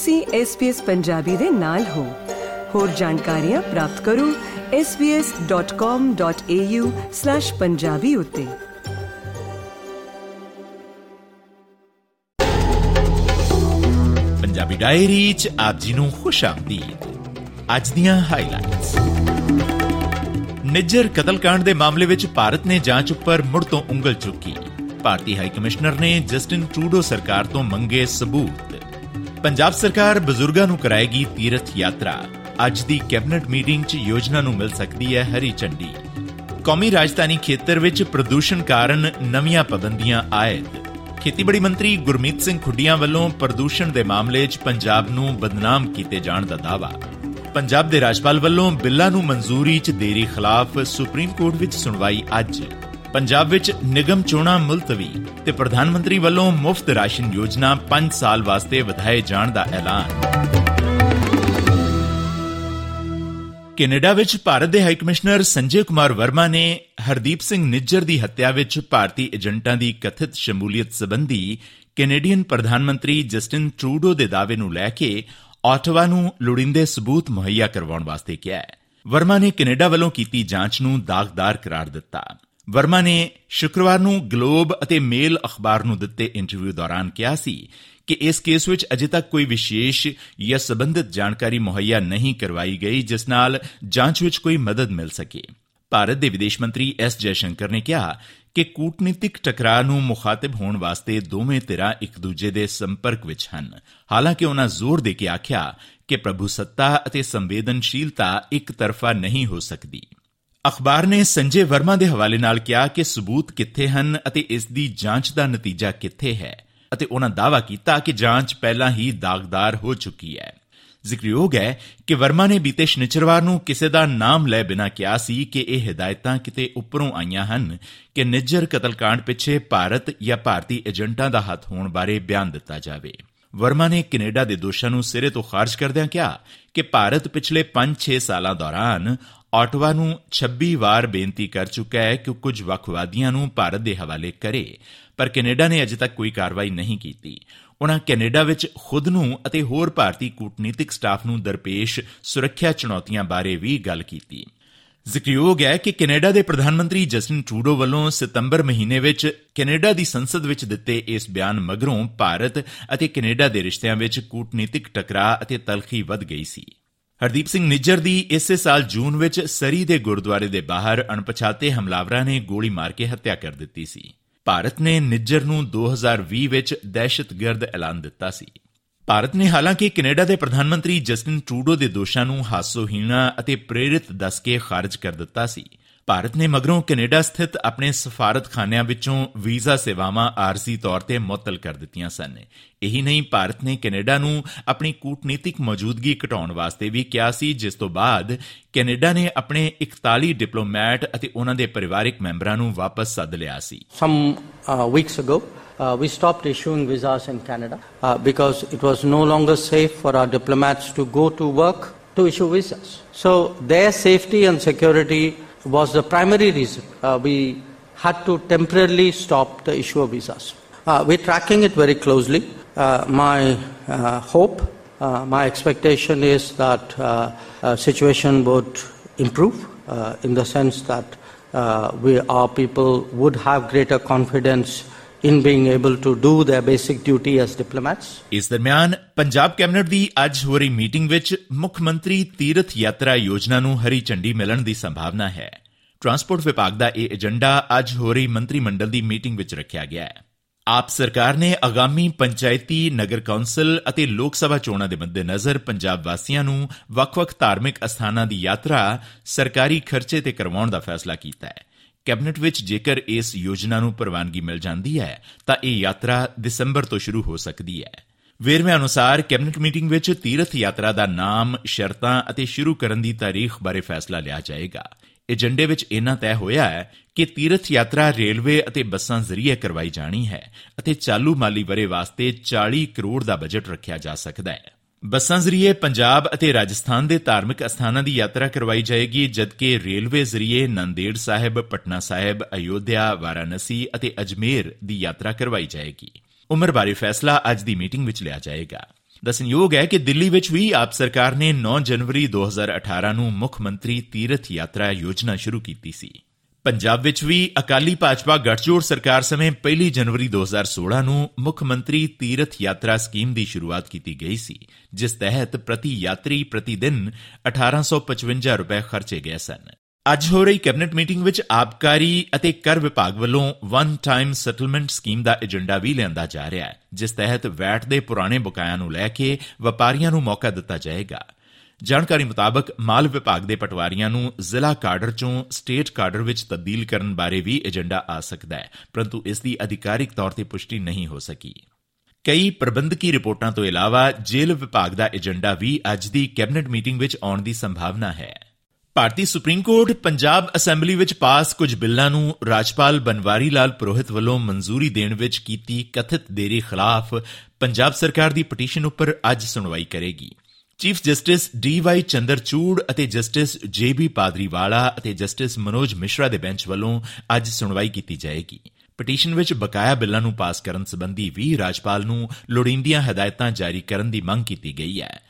ਤੁਸੀਂ SBS ਪੰਜਾਬੀ ਦੇ ਨਾਲ ਹੋ। ਹੋਰ ਜਾਣਕਾਰੀਆਂ ਪ੍ਰਾਪਤ ਕਰੋ svs.com.au/punjabi ਉਤੇ। ਪੰਜਾਬੀ ਡਾਇਰੀ ਚ ਆਪ ਜੀ ਨੂੰ ਖੁਸ਼ ਆਮਦੀਦ। ਅੱਜ ਦੀਆਂ ਹਾਈਲਾਈਟਸ ਨਿੱਜਰ ਕਤਲकांड ਦੇ ਮਾਮਲੇ ਵਿੱਚ ਭਾਰਤ ਨੇ ਜਾਂਚ ਉੱਪਰ ਮੁੜ ਤੋਂ ਉਂਗਲ ਚੁੱਕੀ। ਭਾਰਤੀ ਹਾਈ ਕਮਿਸ਼ਨਰ ਨੇ ਜਸਟਿਨ ਟਰੂਡੋ ਸਰਕਾਰ ਤੋਂ ਮੰਗੇ ਸਬੂਤ। ਪੰਜਾਬ ਸਰਕਾਰ ਬਜ਼ੁਰਗਾਂ ਨੂੰ ਕਰਾਏਗੀ ਤੀਰਥ ਯਾਤਰਾ। ਅੱਜ ਦੀ ਕੈਬਨਿਟ ਮੀਟਿੰਗ 'ਚ ਯੋਜਨਾ ਨੂੰ ਮਿਲ ਸਕਦੀ ਹੈ ਹਰੀ ਝੰਡੀ। ਕੌਮੀ ਰਾਜਧਾਨੀ ਖੇਤਰ ਵਿੱਚ ਪ੍ਰਦੂਸ਼ਣ ਕਾਰਨ ਨਵੀਆਂ ਪਾਬੰਦੀਆਂ ਆਇਦ। ਖੇਤੀਬਾੜੀ ਮੰਤਰੀ ਗੁਰਮੀਤ ਸਿੰਘ ਖੁੱਡੀਆਂ ਵੱਲੋਂ ਪ੍ਰਦੂਸ਼ਣ ਦੇ ਮਾਮਲੇ 'ਚ ਪੰਜਾਬ ਨੂੰ ਬਦਨਾਮ ਕੀਤੇ ਜਾਣ ਦਾ ਦਾਅਵਾ। ਪੰਜਾਬ ਦੇ ਰਾਜਪਾਲ ਵੱਲੋਂ ਬਿੱਲਾਂ ਨੂੰ ਮਨਜ਼ੂਰੀ 'ਚ ਦੇਰੀ ਖਿਲਾਫ ਸੁਪਰੀਮ ਕੋਰਟ ਵਿੱਚ ਸੁਣਵਾਈ ਅੱਜ। ਪੰਜਾਬ ਵਿੱਚ ਨਿਗਮ ਚੋਣਾਂ ਮੁਲਤਵੀ ਤੇ ਪ੍ਰਧਾਨ ਮੰਤਰੀ ਵੱਲੋਂ ਮੁਫਤ ਰਾਸ਼ਨ ਯੋਜਨਾ 5 ਸਾਲ ਵਾਸਤੇ ਵਧਾਏ ਜਾਣ ਦਾ ਐਲਾਨ। ਕੈਨੇਡਾ ਵਿੱਚ ਭਾਰਤ ਦੇ ਹਾਈ ਕਮਿਸ਼ਨਰ ਸੰਜੇ ਕੁਮਾਰ ਵਰਮਾ ਨੇ ਹਰਦੀਪ ਸਿੰਘ ਨਿੱਜਰ ਦੀ ਹੱਤਿਆ ਵਿੱਚ ਭਾਰਤੀ ਏਜੰਟਾਂ ਦੀ ਕਥਿਤ ਸ਼ਮੂਲੀਅਤ ਸੰਬੰਧੀ ਕੈਨੇਡੀਅਨ ਪ੍ਰਧਾਨ ਮੰਤਰੀ ਜਸਟਿਨ ਟਰੂਡੋ ਦੇ ਦਾਅਵੇ ਨੂੰ ਲੈ ਕੇ ਆਟਵਾ ਨੂੰ ਲੋੜੀਂਦੇ ਸਬੂਤ ਮੁਹੱਈਆ ਕਰਵਾਉਣ ਵਾਸਤੇ ਕਿਹਾ ਹੈ। ਵਰਮਾ ਨੇ ਕੈਨੇਡਾ ਵੱਲੋਂ ਕੀਤੀ ਜਾਂਚ ਨੂੰ ਦਾਗਦਾਰ ਕਰਾਰ ਦਿੱਤਾ। ਵਰਮਾ ਨੇ ਸ਼ੁੱਕਰਵਾਰ ਨੂੰ ਗਲੋਬ ਅਤੇ ਮੇਲ ਅਖਬਾਰ ਨੂੰ ਦਿੱਤੇ ਇੰਟਰਵਿਊ ਦੌਰਾਨ ਕਿਹਾ ਸੀ ਕਿ ਇਸ ਕੇਸ ਵਿੱਚ ਅਜੇ ਤੱਕ ਕੋਈ ਵਿਸ਼ੇਸ਼ ਜਾਂ ਸਬੰਧਿਤ ਜਾਣਕਾਰੀ ਮੁਹੱਈਆ ਨਹੀਂ ਕਰਵਾਈ ਗਈ, ਜਿਸ ਨਾਲ ਜਾਂਚ ਵਿੱਚ ਕੋਈ ਮਦਦ ਮਿਲ ਸਕੇ। ਭਾਰਤ ਦੇ ਵਿਦੇਸ਼ ਮੰਤਰੀ ਐਸ ਜੈਸ਼ੰਕਰ ਨੇ ਕਿਹਾ ਕਿ ਕੂਟਨੀਤਿਕ ਟਕਰਾਅ ਨੂੰ ਮੁਖਾਤਬ ਹੋਣ ਵਾਸਤੇ ਦੋਵੇਂ ਧਿਰਾਂ ਇੱਕ ਦੂਜੇ ਦੇ ਸੰਪਰਕ ਵਿੱਚ ਹਨ। ਹਾਲਾਂਕਿ ਉਹਨਾਂ ਜ਼ੋਰ ਦੇ ਕੇ ਆਖਿਆ ਕਿ ਪ੍ਰਭੂ ਸੱਤਾ ਅਤੇ ਸੰਵੇਦਨਸ਼ੀਲਤਾ ਇੱਕ ਤਰਫਾ ਨਹੀਂ ਹੋ ਸਕਦੀ। ਅਖਬਾਰ ਨੇ ਸੰਜੇ ਵਰਮਾ ਦੇ ਹਵਾਲੇ ਨਾਲ ਕਿਹਾ ਕਿ ਸਬੂਤ ਕਿੱਥੇ ਹਨ ਅਤੇ ਇਸ ਦੀ ਜਾਂਚ ਦਾ ਨਤੀਜਾ ਕਿੱਥੇ ਹੈ ਅਤੇ ਉਹਨਾਂ ਦਾਅਵਾ ਕੀਤਾ ਕਿ ਜਾਂਚ ਪਹਿਲਾਂ ਹੀ ਦਾਗਦਾਰ ਹੋ ਚੁੱਕੀ ਹੈ। ਜ਼ਿਕਰਯੋਗ ਹੈ ਕਿ ਵਰਮਾ ਨੇ ਬੀਤੇ ਸ਼ਨੀਚਰਵਾਰ ਨੂੰ ਕਿਸੇ ਦਾ ਨਾਮ ਲੈ ਬਿਨਾ ਕਿਹਾ ਸੀ ਕਿ ਇਹ ਹਦਾਇਤਾਂ ਕਿਤੇ ਉੱਪਰੋਂ ਆਈਆਂ ਹਨ ਕਿ ਨਿੱਜਰ ਕਤਲकांड ਪਿੱਛੇ ਭਾਰਤ ਜਾਂ ਭਾਰਤੀ ਏਜੰਟਾਂ ਦਾ ਹੱਥ ਹੋਣ ਬਾਰੇ ਬਿਆਨ ਦਿੱਤਾ ਜਾਵੇ। ਵਰਮਾ ਨੇ ਕੈਨੇਡਾ ਦੇ ਦੋਸ਼ਾਂ ਨੂੰ ਸਿਰੇ ਤੋਂ ਖਾਰਜ ਕਰਦਿਆਂ ਕਿਹਾ ਕਿ ਭਾਰਤ ਪਿਛਲੇ 5-6 ਸਾਲਾਂ ਦੌਰਾਨ ਆਟਵਾ ਨੂੰ 26 ਵਾਰ ਬੇਨਤੀ ਕਰ ਚੁੱਕਾ ਹੈ ਕਿ ਕੁਝ ਵੱਖਵਾਦੀਆਂ ਨੂੰ ਭਾਰਤ ਦੇ ਹਵਾਲੇ ਕਰੇ, ਪਰ ਕੈਨੇਡਾ ਨੇ ਅਜੇ ਤੱਕ ਕੋਈ ਕਾਰਵਾਈ ਨਹੀਂ ਕੀਤੀ। ਉਨ੍ਹਾਂ ਕੈਨੇਡਾ ਵਿੱਚ ਖੁਦ ਨੂੰ ਅਤੇ ਹੋਰ ਭਾਰਤੀ ਕੂਟਨੀਤਿਕ ਸਟਾਫ ਨੂੰ ਦਰਪੇਸ਼ ਸੁਰੱਖਿਆ ਚੁਣੌਤੀਆਂ ਬਾਰੇ ਵੀ ਗੱਲ ਕੀਤੀ। ਜ਼ਿਕਰਯੋਗ ਹੈ ਕਿ ਕੈਨੇਡਾ ਦੇ ਪ੍ਰਧਾਨ ਮੰਤਰੀ ਜਸਟਿਨ ਟਰੂਡੋ ਵੱਲੋਂ ਸਤੰਬਰ ਮਹੀਨੇ ਵਿੱਚ ਕੈਨੇਡਾ ਦੀ ਸੰਸਦ ਵਿੱਚ ਦਿੱਤੇ ਇਸ ਬਿਆਨ ਮਗਰੋਂ ਭਾਰਤ ਅਤੇ ਕੈਨੇਡਾ ਦੇ ਰਿਸ਼ਤਿਆਂ ਵਿੱਚ ਕੂਟਨੀਤਿਕ ਟਕਰਾਅ ਅਤੇ ਤਲਖੀ ਵੱਧ ਗਈ ਸੀ। ਹਰਦੀਪ ਸਿੰਘ ਨਿੱਜਰ ਦੀ ਇਸੇ ਸਾਲ ਜੂਨ ਵਿੱਚ ਸਰੀ ਦੇ ਗੁਰਦੁਆਰੇ ਦੇ ਬਾਹਰ ਅਣਪਛਾਤੇ ਹਮਲਾਵਰਾਂ ਨੇ ਗੋਲੀ ਮਾਰ ਕੇ ਹੱਤਿਆ ਕਰ ਦਿੱਤੀ ਸੀ। ਭਾਰਤ ਨੇ ਨਿੱਜਰ ਨੂੰ 2020 ਵਿੱਚ ਦਹਿਸ਼ਤਗਰਦ ਐਲਾਨ ਦਿੱਤਾ ਸੀ। ਭਾਰਤ ਨੇ ਹਾਲਾਂਕਿ ਕੈਨੇਡਾ ਦੇ ਪ੍ਰਧਾਨ ਮੰਤਰੀ ਜਸਟਿਨ ਟਰੂਡੋ ਦੇ ਦੋਸ਼ਾਂ ਨੂੰ ਹਾਸੋਹੀਣਾ ਅਤੇ ਪ੍ਰੇਰਿਤ ਦੱਸ ਕੇ ਖਾਰਜ ਕਰ ਦਿੱਤਾ ਸੀ। ਭਾਰਤ ਨੇ ਮਗਰੋਂ ਕੈਨੇਡਾ ਸਥਿਤ ਆਪਣੇ ਸਫਾਰਤਖਾਨਿਆਂ ਵਿੱਚੋਂ ਵੀਜ਼ਾ ਸੇਵਾਵਾਂ ਆਰਜ਼ੀ ਤੌਰ ਤੇ ਮੁਅੱਤਲ ਕਰ ਦਿੱਤੀਆਂ ਸਨ ਇਹੀ ਨਹੀਂ ਭਾਰਤ ਨੇ ਕੈਨੇਡਾ ਨੂੰ ਆਪਣੀ ਕੂਟਨੀਤਿਕ ਮੌਜੂਦਗੀ ਘਟਾਉਣ ਵਾਸਤੇ ਵੀ ਕਿਹਾ ਸੀ ਜਿਸ ਤੋਂ ਬਾਅਦ ਕੈਨੇਡਾ ਨੇ ਆਪਣੇ 41 ਡਿਪਲੋਮੈਟ ਅਤੇ ਉਹਨਾਂ ਦੇ ਪਰਿਵਾਰਕ ਮੈਂਬਰਾਂ ਨੂੰ ਵਾਪਸ ਸੱਦ ਲਿਆ ਸੀ some weeks ago Uh, we stopped issuing visas in Canada uh, because it was no longer safe for our diplomats to go to work to issue visas. So their safety and security was the primary reason uh, we had to temporarily stop the issue of visas. Uh, we're tracking it very closely. Uh, my hope, my expectation is that situation would improve in the sense that we, our people would have greater confidence in being able to do their basic duty as diplomats. ਇਸ ਦਰਮਿਆਨ Punjab cabinet ਦੀ ਅੱਜ ਹੋ ਰਹੀ meeting ਵਿੱਚ ਮੁੱਖ ਮੰਤਰੀ ਤੀਰਥ ਯਾਤਰਾ ਯੋਜਨਾ ਨੂੰ ਹਰੀ ਝੰਡੀ ਮਿਲਣ ਦੀ ਸੰਭਾਵਨਾ ਹੈ। ਟਰਾਂਸਪੋਰਟ ਵਿਭਾਗ ਦਾ ਇਹ ਏਜੰਡਾ ਅੱਜ ਹੋ ਰਹੀ ਮੰਤਰੀ ਮੰਡਲ ਦੀ ਮੀਟਿੰਗ ਵਿੱਚ ਰੱਖਿਆ ਗਿਆ ਹੈ। ਆਪ ਸਰਕਾਰ ਨੇ ਆਗਾਮੀ ਪੰਚਾਇਤੀ, ਨਗਰ ਕੌਂਸਲ ਅਤੇ ਲੋਕ ਸਭਾ ਚੋਣਾਂ ਦੇ ਮੱਦੇਨਜ਼ਰ ਪੰਜਾਬ ਵਾਸੀਆਂ ਨੂੰ ਵੱਖ-ਵੱਖ ਧਾਰਮਿਕ ਅਸਥਾਨਾਂ ਦੀ ਯਾਤਰਾ ਸਰਕਾਰੀ ਖਰਚੇ ਤੇ ਕਰਵਾਉਣ ਦਾ ਫੈਸਲਾ ਕੀਤਾ ਹੈ। ਕੈਬਨਿਟ ਵਿੱਚ ਜੇਕਰ ਇਸ ਯੋਜਨਾ ਨੂੰ ਪ੍ਰਵਾਨਗੀ ਮਿਲ ਜਾਂਦੀ ਹੈ, ਤਾਂ ਇਹ ਯਾਤਰਾ ਦਸੰਬਰ ਤੋਂ ਸ਼ੁਰੂ ਹੋ ਸਕਦੀ ਹੈ। ਵੇਰਵੇ ਅਨੁਸਾਰ ਕੈਬਨਿਟ ਮੀਟਿੰਗ ਵਿੱਚ ਤੀਰਥ ਯਾਤਰਾ ਦਾ ਨਾਮ, ਸ਼ਰਤਾਂ ਅਤੇ ਸ਼ੁਰੂ ਕਰਨ ਦੀ ਤਾਰੀਖ ਬਾਰੇ ਫੈਸਲਾ ਲਿਆ ਜਾਏਗਾ। ਏਜੰਡੇ ਵਿੱਚ ਇਹਨਾਂ ਤੈਅ ਹੋਇਆ ਹੈ ਕਿ ਤੀਰਥ ਯਾਤਰਾ ਰੇਲਵੇ ਅਤੇ ਬੱਸਾਂ ਜ਼ਰੀਏ ਕਰਵਾਈ ਜਾਣੀ ਹੈ ਅਤੇ ਚਾਲੂ ਮਾਲੀ ਵਰੇ ਵਾਸਤੇ 40 ਕਰੋੜ ਦਾ ਬਜਟ ਰੱਖਿਆ ਜਾ ਸਕਦਾ ਹੈ। ਬੱਸਾਂ ਜ਼ਰੀਏ ਪੰਜਾਬ ਅਤੇ ਰਾਜਸਥਾਨ ਦੇ ਧਾਰਮਿਕ ਅਸਥਾਨਾਂ ਦੀ ਯਾਤਰਾ ਕਰਵਾਈ ਜਾਏਗੀ, ਜਦਕਿ ਰੇਲਵੇ ਜ਼ਰੀਏ ਨੰਦੇੜ ਸਾਹਿਬ, ਪਟਨਾ ਸਾਹਿਬ, ਅਯੋਧਿਆ, ਵਾਰਾਣਸੀ ਅਤੇ ਅਜਮੇਰ ਦੀ ਯਾਤਰਾ ਕਰਵਾਈ ਜਾਏਗੀ। ਉਮਰ ਬਾਰੇ ਫੈਸਲਾ ਅੱਜ ਦੀ ਮੀਟਿੰਗ ਵਿੱਚ ਲਿਆ ਜਾਏਗਾ। ਦਸਨਯੋਗ ਹੈ ਕਿ ਦਿੱਲੀ ਵਿੱਚ ਵੀ ਆਪ ਸਰਕਾਰ ਨੇ 9 ਜਨਵਰੀ 2018 ਨੂੰ ਮੁੱਖ ਮੰਤਰੀ ਤੀਰਥ ਯਾਤਰਾ ਯੋਜਨਾ ਸ਼ੁਰੂ ਕੀਤੀ ਸੀ। ਪੰਜਾਬ ਵਿੱਚ ਵੀ ਅਕਾਲੀ ਭਾਜਪਾ ਗੱਠਜੋੜ ਸਰਕਾਰ ਸਮੇਂ 1 ਜਨਵਰੀ 2016 ਨੂੰ ਮੁੱਖ ਮੰਤਰੀ ਤੀਰਥ ਯਾਤਰਾ ਸਕੀਮ ਦੀ ਸ਼ੁਰੂਆਤ ਕੀਤੀ ਗਈ ਸੀ, ਜਿਸ ਤਹਿਤ ਪ੍ਰਤੀ ਯਾਤਰੀ ਪ੍ਰਤੀ ਦਿਨ 1855 ਰੁਪਏ ਖਰਚੇ ਗਏ ਸਨ। ਅੱਜ ਹੋ ਰਹੀ ਕੈਬਨਿਟ ਮੀਟਿੰਗ ਵਿੱਚ ਆਬਕਾਰੀ ਅਤੇ ਕਰ ਵਿਭਾਗ ਵੱਲੋਂ ਵਨ ਟਾਈਮ ਸੈਟਲਮੈਂਟ ਸਕੀਮ ਦਾ ਏਜੰਡਾ ਵੀ ਲਿਆਂਦਾ ਜਾ ਰਿਹਾ ਹੈ, ਜਿਸ ਤਹਿਤ ਵੈਟ ਦੇ ਪੁਰਾਣੇ ਬਕਾਇਆਂ ਨੂੰ ਲੈ ਕੇ ਵਪਾਰੀਆਂ ਨੂੰ ਮੌਕਾ ਦਿੱਤਾ ਜਾਏਗਾ। ਜਾਣਕਾਰੀ ਮੁਤਾਬਕ ਮਾਲ ਵਿਭਾਗ ਦੇ ਪਟਵਾਰੀਆਂ ਨੂੰ ਜ਼ਿਲ੍ਹਾ ਕਾਡਰ ਚੋਂ ਸਟੇਟ ਕਾਡਰ ਵਿੱਚ ਤਬਦੀਲ ਕਰਨ ਬਾਰੇ ਵੀ ਏਜੰਡਾ ਆ ਸਕਦਾ ਹੈ, ਪਰੰਤੂ ਇਸ ਦੀ ਅਧਿਕਾਰਿਕ ਤੌਰ ਤੇ ਪੁਸ਼ਟੀ ਨਹੀਂ ਹੋ ਸਕੀ। ਕਈ ਪ੍ਰਬੰਧਕੀ ਰਿਪੋਰਟਾਂ ਤੋਂ ਇਲਾਵਾ ਜੇਲ੍ਹ ਵਿਭਾਗ ਦਾ ਏਜੰਡਾ ਵੀ ਅੱਜ ਦੀ ਕੈਬਨਿਟ ਮੀਟਿੰਗ ਵਿੱਚ ਆਉਣ ਦੀ ਸੰਭਾਵਨਾ ਹੈ। ਭਾਰਤੀ ਸੁਪਰੀਮ ਕੋਰਟ ਪੰਜਾਬ ਅਸੈਂਬਲੀ ਵਿੱਚ ਪਾਸ ਕੁਝ ਬਿੱਲਾਂ ਨੂੰ ਰਾਜਪਾਲ ਬਨਵਾਰੀ ਲਾਲ ਪ੍ਰੋਹਿਤ ਵੱਲੋਂ ਮਨਜ਼ੂਰੀ ਦੇਣ ਵਿੱਚ ਕੀਤੀ ਕਥਿਤ ਦੇਰੀ ਖਿਲਾਫ ਪੰਜਾਬ ਸਰਕਾਰ ਦੀ ਪਟੀਸ਼ਨ ਉੱਪਰ ਅੱਜ ਸੁਣਵਾਈ ਕਰੇਗੀ। Chief justice D Y Chandrachud ਅਤੇ ਜਸਟਿਸ ਜੇ ਬੀ ਪਾਦਰੀਵਾਲਾ ਅਤੇ ਜਸਟਿਸ ਮਨੋਜ ਮਿਸ਼ਰਾ ਦੇ ਬੈਂਚ ਵੱਲੋਂ ਅੱਜ ਸੁਣਵਾਈ ਕੀਤੀ ਜਾਏਗੀ। ਪਟੀਸ਼ਨ ਵਿੱਚ ਬਕਾਇਆ ਬਿੱਲਾਂ ਨੂੰ ਪਾਸ ਕਰਨ ਸੰਬੰਧੀ ਵੀ ਰਾਜਪਾਲ ਨੂੰ ਲੋੜੀਂਦੀਆਂ ਹਦਾਇਤਾਂ ਜਾਰੀ ਕਰਨ ਦੀ ਮੰਗ ਕੀਤੀ ਗਈ ਹੈ।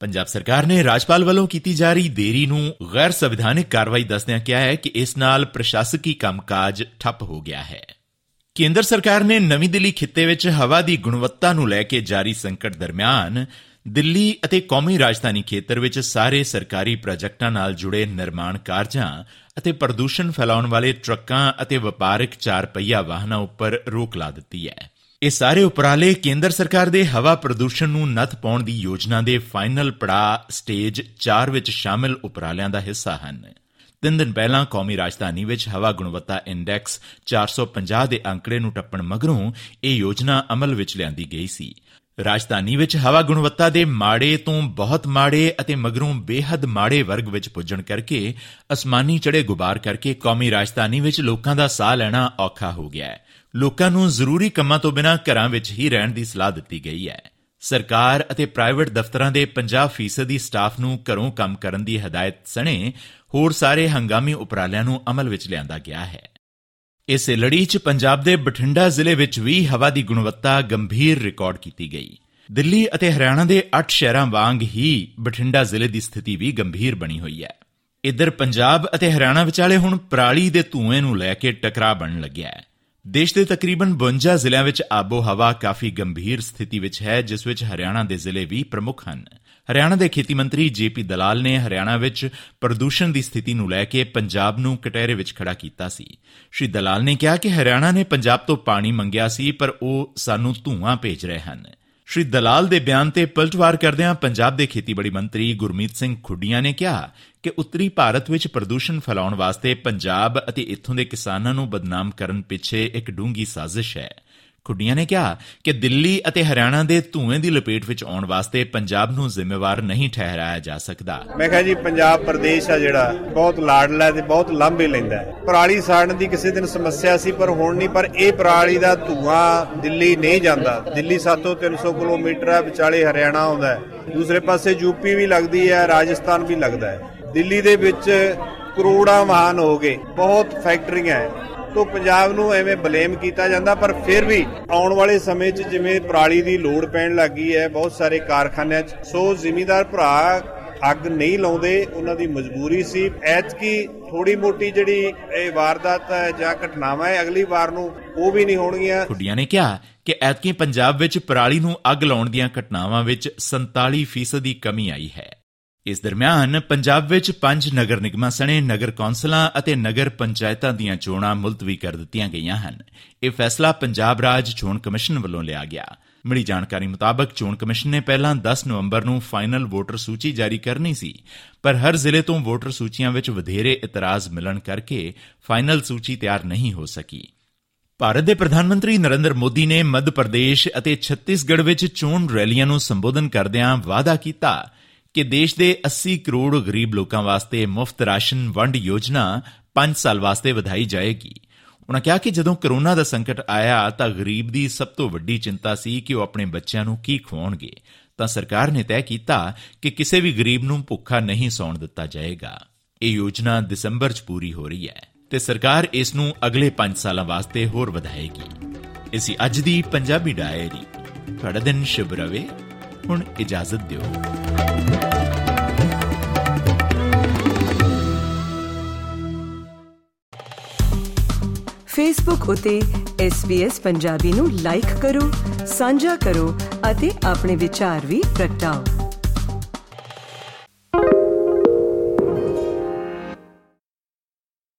ਪੰਜਾਬ ਸਰਕਾਰ ਨੇ ਰਾਜਪਾਲ ਵੱਲੋਂ ਕੀਤੀ ਜਾ ਰਹੀ ਦੇਰੀ ਨੂੰ ਗੈਰ ਸੰਵਿਧਾਨਿਕ ਕਾਰਵਾਈ ਦੱਸਦਿਆਂ ਕਿਹਾ ਹੈ ਕਿ ਇਸ ਨਾਲ ਪ੍ਰਸ਼ਾਸਕੀ ਕੰਮਕਾਜ ਠੱਪ ਹੋ ਗਿਆ ਹੈ। ਕੇਂਦਰ ਸਰਕਾਰ ਨੇ ਨਵੀਂ ਦਿੱਲੀ ਖਿੱਤੇ ਵਿੱਚ ਹਵਾ ਦੀ ਗੁਣਵੱਤਾ ਨੂੰ ਲੈ ਕੇ ਜਾਰੀ ਸੰਕਟ ਦਰਮਿਆਨ ਦਿੱਲੀ ਅਤੇ ਕੌਮੀ ਰਾਜਧਾਨੀ ਖੇਤਰ ਵਿੱਚ ਸਾਰੇ ਸਰਕਾਰੀ ਪ੍ਰੋਜੈਕਟਾਂ ਨਾਲ ਜੁੜੇ ਨਿਰਮਾਣ ਕਾਰਜਾਂ ਅਤੇ ਪ੍ਰਦੂਸ਼ਣ ਫੈਲਾਉਣ ਵਾਲੇ ਟਰੱਕਾਂ ਅਤੇ ਵਪਾਰਕ ਚਾਰ ਪਹੀਆ ਵਾਹਨਾਂ ਉੱਪਰ ਰੋਕ ਲਾ ਦਿੱਤੀ ਹੈ। ਇਹ ਸਾਰੇ ਉਪਰਾਲੇ ਕੇਂਦਰ ਸਰਕਾਰ ਦੇ ਹਵਾ ਪ੍ਰਦੂਸ਼ਣ ਨੂੰ ਨੱਥ ਪਾਉਣ ਦੀ ਯੋਜਨਾ ਦੇ ਫਾਈਨਲ ਪੜਾਅ ਸਟੇਜ 4 ਵਿੱਚ ਸ਼ਾਮਿਲ ਉਪਰਾਲਿਆਂ ਦਾ ਹਿੱਸਾ ਹਨ। ਤਿੰਨ ਦਿਨ ਪਹਿਲਾਂ ਕੌਮੀ ਰਾਜਧਾਨੀ ਵਿੱਚ ਹਵਾ ਗੁਣਵੱਤਾ ਇੰਡੈਕਸ 450 ਦੇ ਅੰਕੜੇ ਨੂੰ ਟੱਪਣ ਮਗਰੋਂ ਇਹ ਯੋਜਨਾ ਅਮਲ ਵਿੱਚ ਲਿਆਂਦੀ ਗਈ ਸੀ। ਰਾਜਧਾਨੀ ਵਿੱਚ ਹਵਾ ਗੁਣਵੱਤਾ ਦੇ ਮਾੜੇ ਤੋਂ ਬਹੁਤ ਮਾੜੇ ਅਤੇ ਮਗਰੋਂ ਬੇਹੱਦ ਮਾੜੇ ਵਰਗ ਵਿੱਚ ਪੁੱਜਣ ਕਰਕੇ, ਅਸਮਾਨੀ ਚੜੇ ਗੁਬਾਰ ਕਰਕੇ ਕੌਮੀ ਰਾਜਧਾਨੀ ਵਿੱਚ ਲੋਕਾਂ ਦਾ ਸਾਹ ਲੈਣਾ ਔਖਾ ਹੋ ਗਿਆ ਹੈ। ਲੋਕਾਂ ਨੂੰ ਜ਼ਰੂਰੀ ਕੰਮਾਂ ਤੋਂ ਬਿਨਾਂ ਘਰਾਂ ਵਿੱਚ ਹੀ ਰਹਿਣ ਦੀ ਸਲਾਹ ਦਿੱਤੀ ਗਈ ਹੈ। ਸਰਕਾਰ ਅਤੇ ਪ੍ਰਾਈਵੇਟ ਦਫ਼ਤਰਾਂ ਦੇ 50% ਦੀ ਸਟਾਫ ਨੂੰ ਘਰੋਂ ਕੰਮ ਕਰਨ ਦੀ ਹਦਾਇਤ ਸਣੇ ਹੋਰ ਸਾਰੇ ਹੰਗਾਮੀ ਉਪਰਾਲਿਆਂ ਨੂੰ ਅਮਲ ਵਿੱਚ ਲਿਆਂਦਾ ਗਿਆ ਹੈ। ਇਸੇ ਲੜੀ 'ਚ ਪੰਜਾਬ ਦੇ ਬਠਿੰਡਾ ਜ਼ਿਲ੍ਹੇ ਵਿੱਚ ਵੀ ਹਵਾ ਦੀ ਗੁਣਵੱਤਾ ਗੰਭੀਰ ਰਿਕਾਰਡ ਕੀਤੀ ਗਈ। ਦਿੱਲੀ ਅਤੇ ਹਰਿਆਣਾ ਦੇ 8 ਸ਼ਹਿਰਾਂ ਵਾਂਗ ਹੀ ਬਠਿੰਡਾ ਜ਼ਿਲ੍ਹੇ ਦੀ ਸਥਿਤੀ ਵੀ ਗੰਭੀਰ ਬਣੀ ਹੋਈ ਹੈ। ਇਧਰ ਪੰਜਾਬ ਅਤੇ ਹਰਿਆਣਾ ਵਿਚਾਲੇ ਹੁਣ ਪਰਾਲੀ ਦੇ ਧੂਏ ਨੂੰ ਲੈ ਕੇ ਟਕਰਾਅ ਬਣਨ ਲੱਗਿਆ ਹੈ। ਦੇਸ਼ ਦੇ ਤਕਰੀਬਨ 52 ਜ਼ਿਲ੍ਹਿਆਂ ਵਿੱਚ ਆਬੋ ਹਵਾ ਕਾਫੀ ਗੰਭੀਰ ਸਥਿਤੀ ਵਿੱਚ ਹੈ, ਜਿਸ ਵਿੱਚ ਹਰਿਆਣਾ ਦੇ ਜ਼ਿਲ੍ਹੇ ਵੀ ਪ੍ਰਮੁੱਖ ਹਨ। ਹਰਿਆਣਾ ਦੇ ਖੇਤੀ ਮੰਤਰੀ ਜੇਪੀ ਦਲਾਲ ਨੇ ਹਰਿਆਣਾ ਵਿੱਚ ਪ੍ਰਦੂਸ਼ਣ ਦੀ ਸਥਿਤੀ ਨੂੰ ਲੈ ਕੇ ਪੰਜਾਬ ਨੂੰ ਕਟਹਿਰੇ ਵਿੱਚ ਖੜਾ ਕੀਤਾ ਸੀ। ਸ਼੍ਰੀ ਦਲਾਲ ਨੇ ਕਿਹਾ ਕਿ ਹਰਿਆਣਾ ਨੇ ਪੰਜਾਬ ਤੋਂ ਪਾਣੀ ਮੰਗਿਆ ਸੀ, ਪਰ ਉਹ ਸਾਨੂੰ ਧੂਆਂ ਭੇਜ ਰਹੇ ਹਨ। ਸ਼੍ਰੀ ਦਲਾਲ ਦੇ ਬਿਆਨ ਤੇ ਪਲਟਵਾਰ ਕਰਦਿਆਂ ਪੰਜਾਬ ਦੇ ਖੇਤੀਬਾੜੀ ਮੰਤਰੀ ਗੁਰਮੀਤ ਸਿੰਘ ਖੁੱਡੀਆਂ ਨੇ ਕਿਹਾ ਕਿ ਉੱਤਰੀ ਭਾਰਤ ਵਿੱਚ ਪ੍ਰਦੂਸ਼ਣ ਫੈਲਾਉਣ ਵਾਸਤੇ ਪੰਜਾਬ ਅਤੇ ਇੱਥੋਂ ਦੇ ਕਿਸਾਨਾਂ ਨੂੰ ਬਦਨਾਮ ਕਰਨ ਪਿੱਛੇ ਇੱਕ ਡੂੰਗੀ ਸਾਜ਼ਿਸ਼ ਹੈ। ਖੁੱਡੀਆਂ ਨੇ ਕਿਹਾ ਕਿ ਦਿੱਲੀ ਅਤੇ ਹਰਿਆਣਾ ਦੇ ਧੂਏ ਦੀ ਲਪੇਟ ਵਿੱਚ ਆਉਣ ਵਾਸਤੇ ਪੰਜਾਬ ਨੂੰ ਜ਼ਿੰਮੇਵਾਰ ਨਹੀਂ ਠਹਿਰਾਇਆ ਜਾ ਸਕਦਾ। ਮੈਂ ਕਿਹਾ ਜੀ, ਪੰਜਾਬ ਪ੍ਰਦੇਸ਼ ਆ ਜਿਹੜਾ, ਬਹੁਤ ਲਾਡਲਾ ਤੇ ਬਹੁਤ ਲਾਂਭੇ ਲੈਂਦਾ ਹੈ। ਪਰਾਲੀ ਸਾੜਨ ਦੀ ਕਿਸੇ ਦਿਨ ਸਮੱਸਿਆ ਸੀ, ਪਰ ਹੁਣ ਨਹੀਂ, ਪਰ ਇਹ ਪਰਾਲੀ ਦਾ ਧੂਆਂ ਦਿੱਲੀ ਨਹੀਂ ਜਾਂਦਾ। ਦਿੱਲੀ ਸਾਤੋਂ 300 ਕਿਲੋਮੀਟਰ ਹੈ, ਵਿਚਾਲੇ ਹਰਿਆਣਾ ਆਉਂਦਾ ਹੈ। ਦੂਸਰੇ ਪਾਸੇ ਯੂਪੀ ਵੀ ਲੱਗਦੀ ਹੈ, ਰਾਜਸਥਾਨ ਵੀ ਲੱਗਦਾ ਹੈ। ਦਿੱਲੀ ਦੇ ਵਿੱਚ ਕਰੋੜਾਂ ਵਾਹਨ ਹੋ ਗਏ, ਬਹੁਤ ਫੈਕਟਰੀਆਂ ਹੈ। ਤੋਂ ਪੰਜਾਬ ਨੂੰ ਐਵੇਂ ਬਲੇਮ ਕੀਤਾ ਜਾਂਦਾ, ਪਰ ਫਿਰ ਵੀ ਆਉਣ ਵਾਲੇ ਸਮੇਂ 'ਚ ਜਿਵੇਂ ਪਰਾਲੀ ਦੀ ਲੋੜ ਪੈਣ ਲੱਗੀ ਹੈ, ਬਹੁਤ ਸਾਰੇ ਕਾਰਖਾਨਿਆਂ 'ਚ। ਸੋ ਜ਼ਿਮੀਂਦਾਰ ਭਰਾ ਅੱਗ ਨਹੀਂ ਲਾਉਂਦੇ, ਉਹਨਾਂ ਦੀ ਮਜਬੂਰੀ ਸੀ। ਐਤਕੀ ਥੋੜੀ ਮੋਟੀ ਜਿਹੜੀ ਇਹ ਵਾਰਦਾਤ ਹੈ ਜਾਂ ਘਟਨਾਵਾਂ ਹੈ, ਅਗਲੀ ਵਾਰ ਨੂੰ ਉਹ ਵੀ ਨਹੀਂ ਹੋਣਗੀਆਂ। ਖੁੱਡੀਆਂ ਨੇ ਕਿਹਾ ਕਿ ਐਤਕੀ ਪੰਜਾਬ ਵਿੱਚ ਪਰਾਲੀ ਨੂੰ ਅੱਗ ਲਾਉਣ ਦੀਆਂ ਘਟਨਾਵਾਂ ਵਿੱਚ 47% ਦੀ ਕਮੀ ਆਈ ਹੈ। ਇਸ ਦਰਮਿਆਨ ਪੰਜਾਬ ਵਿੱਚ ਪੰਜ ਨਗਰ ਨਿਗਮਾਂ ਸਣੇ ਨਗਰ ਕੌਂਸਲਾਂ ਅਤੇ ਨਗਰ ਪੰਚਾਇਤਾਂ ਦੀਆਂ ਚੋਣਾਂ ਮੁਲਤਵੀ ਕਰ ਦਿੱਤੀਆਂ ਗਈਆਂ ਹਨ। ਇਹ ਫੈਸਲਾ ਪੰਜਾਬ ਰਾਜ ਚੋਣ ਕਮਿਸ਼ਨ ਵੱਲੋਂ ਲਿਆ ਗਿਆ। ਮਿਲੀ ਜਾਣਕਾਰੀ ਮੁਤਾਬਕ ਚੋਣ ਕਮਿਸ਼ਨ ਨੇ ਪਹਿਲਾਂ 10 ਨਵੰਬਰ ਨੂੰ ਫਾਈਨਲ ਵੋਟਰ ਸੂਚੀ ਜਾਰੀ ਕਰਨੀ ਸੀ, ਪਰ ਹਰ ਜ਼ਿਲ੍ਹੇ ਤੋਂ ਵੋਟਰ ਸੂਚੀਆਂ ਵਿੱਚ ਵਧੇਰੇ ਇਤਰਾਜ਼ ਮਿਲਣ ਕਰਕੇ ਫਾਈਨਲ ਸੂਚੀ ਤਿਆਰ ਨਹੀਂ ਹੋ ਸਕੀ। ਭਾਰਤ ਦੇ ਪ੍ਰਧਾਨ ਮੰਤਰੀ ਨਰਿੰਦਰ ਮੋਦੀ ਨੇ ਮੱਧ ਪ੍ਰਦੇਸ਼ ਅਤੇ ਛੱਤੀਸਗੜ੍ਹ ਵਿੱਚ ਚੋਣ ਰੈਲੀਆਂ ਨੂੰ ਸੰਬੋਧਨ ਕਰਦਿਆਂ ਵਾਅਦਾ ਕੀਤਾ ਕਿ ਦੇਸ਼ ਦੇ 80 ਕਰੋੜ ਗਰੀਬ ਲੋਕਾਂ ਵਾਸਤੇ ਮੁਫਤ ਰਾਸ਼ਨ ਵੰਡ ਯੋਜਨਾ 5 ਸਾਲ ਵਾਸਤੇ ਵਧਾਈ ਜਾਏਗੀ। ਉਹਨਾਂ ਕਿਹਾ ਕਿ ਜਦੋਂ ਕਰੋਨਾ ਦਾ ਸੰਕਟ ਆਇਆ ਤਾਂ ਗਰੀਬ ਦੀ ਸਭ ਤੋਂ ਵੱਡੀ ਚਿੰਤਾ ਸੀ ਕਿ ਉਹ ਆਪਣੇ ਬੱਚਿਆਂ ਨੂੰ ਕੀ ਖਵਾਉਣਗੇ। ਤਾਂ ਸਰਕਾਰ ਨੇ ਤੈਅ ਕੀਤਾ ਕਿ ਕਿਸੇ ਵੀ ਗਰੀਬ ਨੂੰ ਭੁੱਖਾ ਨਹੀਂ ਸੌਣ ਦਿੱਤਾ ਜਾਏਗਾ। ਇਹ ਯੋਜਨਾ ਦਸੰਬਰ 'ਚ ਪੂਰੀ ਹੋ ਰਹੀ ਹੈ ਤੇ ਸਰਕਾਰ ਇਸ ਨੂੰ ਅਗਲੇ 5 ਸਾਲਾਂ ਵਾਸਤੇ ਹੋਰ ਵਧਾਏਗੀ। ਇਸੇ ਅੱਜ ਦੀ ਪੰਜਾਬੀ ਡਾਇਰੀ। ਤੁਹਾਡਾ ਦਿਨ ਸ਼ੁਭ ਰਵੇ। ਹੁਣ ਇਜਾਜ਼ਤ ਦਿਓ। ਫੇਸਬੁੱਕ ਉਤੇ SBS ਪੰਜਾਬੀ ਨੂੰ ਲਾਈਕ ਕਰੋ, ਸਾਂਝਾ ਕਰੋ ਅਤੇ ਆਪਣੇ ਵਿਚਾਰ ਵੀ ਪ੍ਰਗਟਾਓ।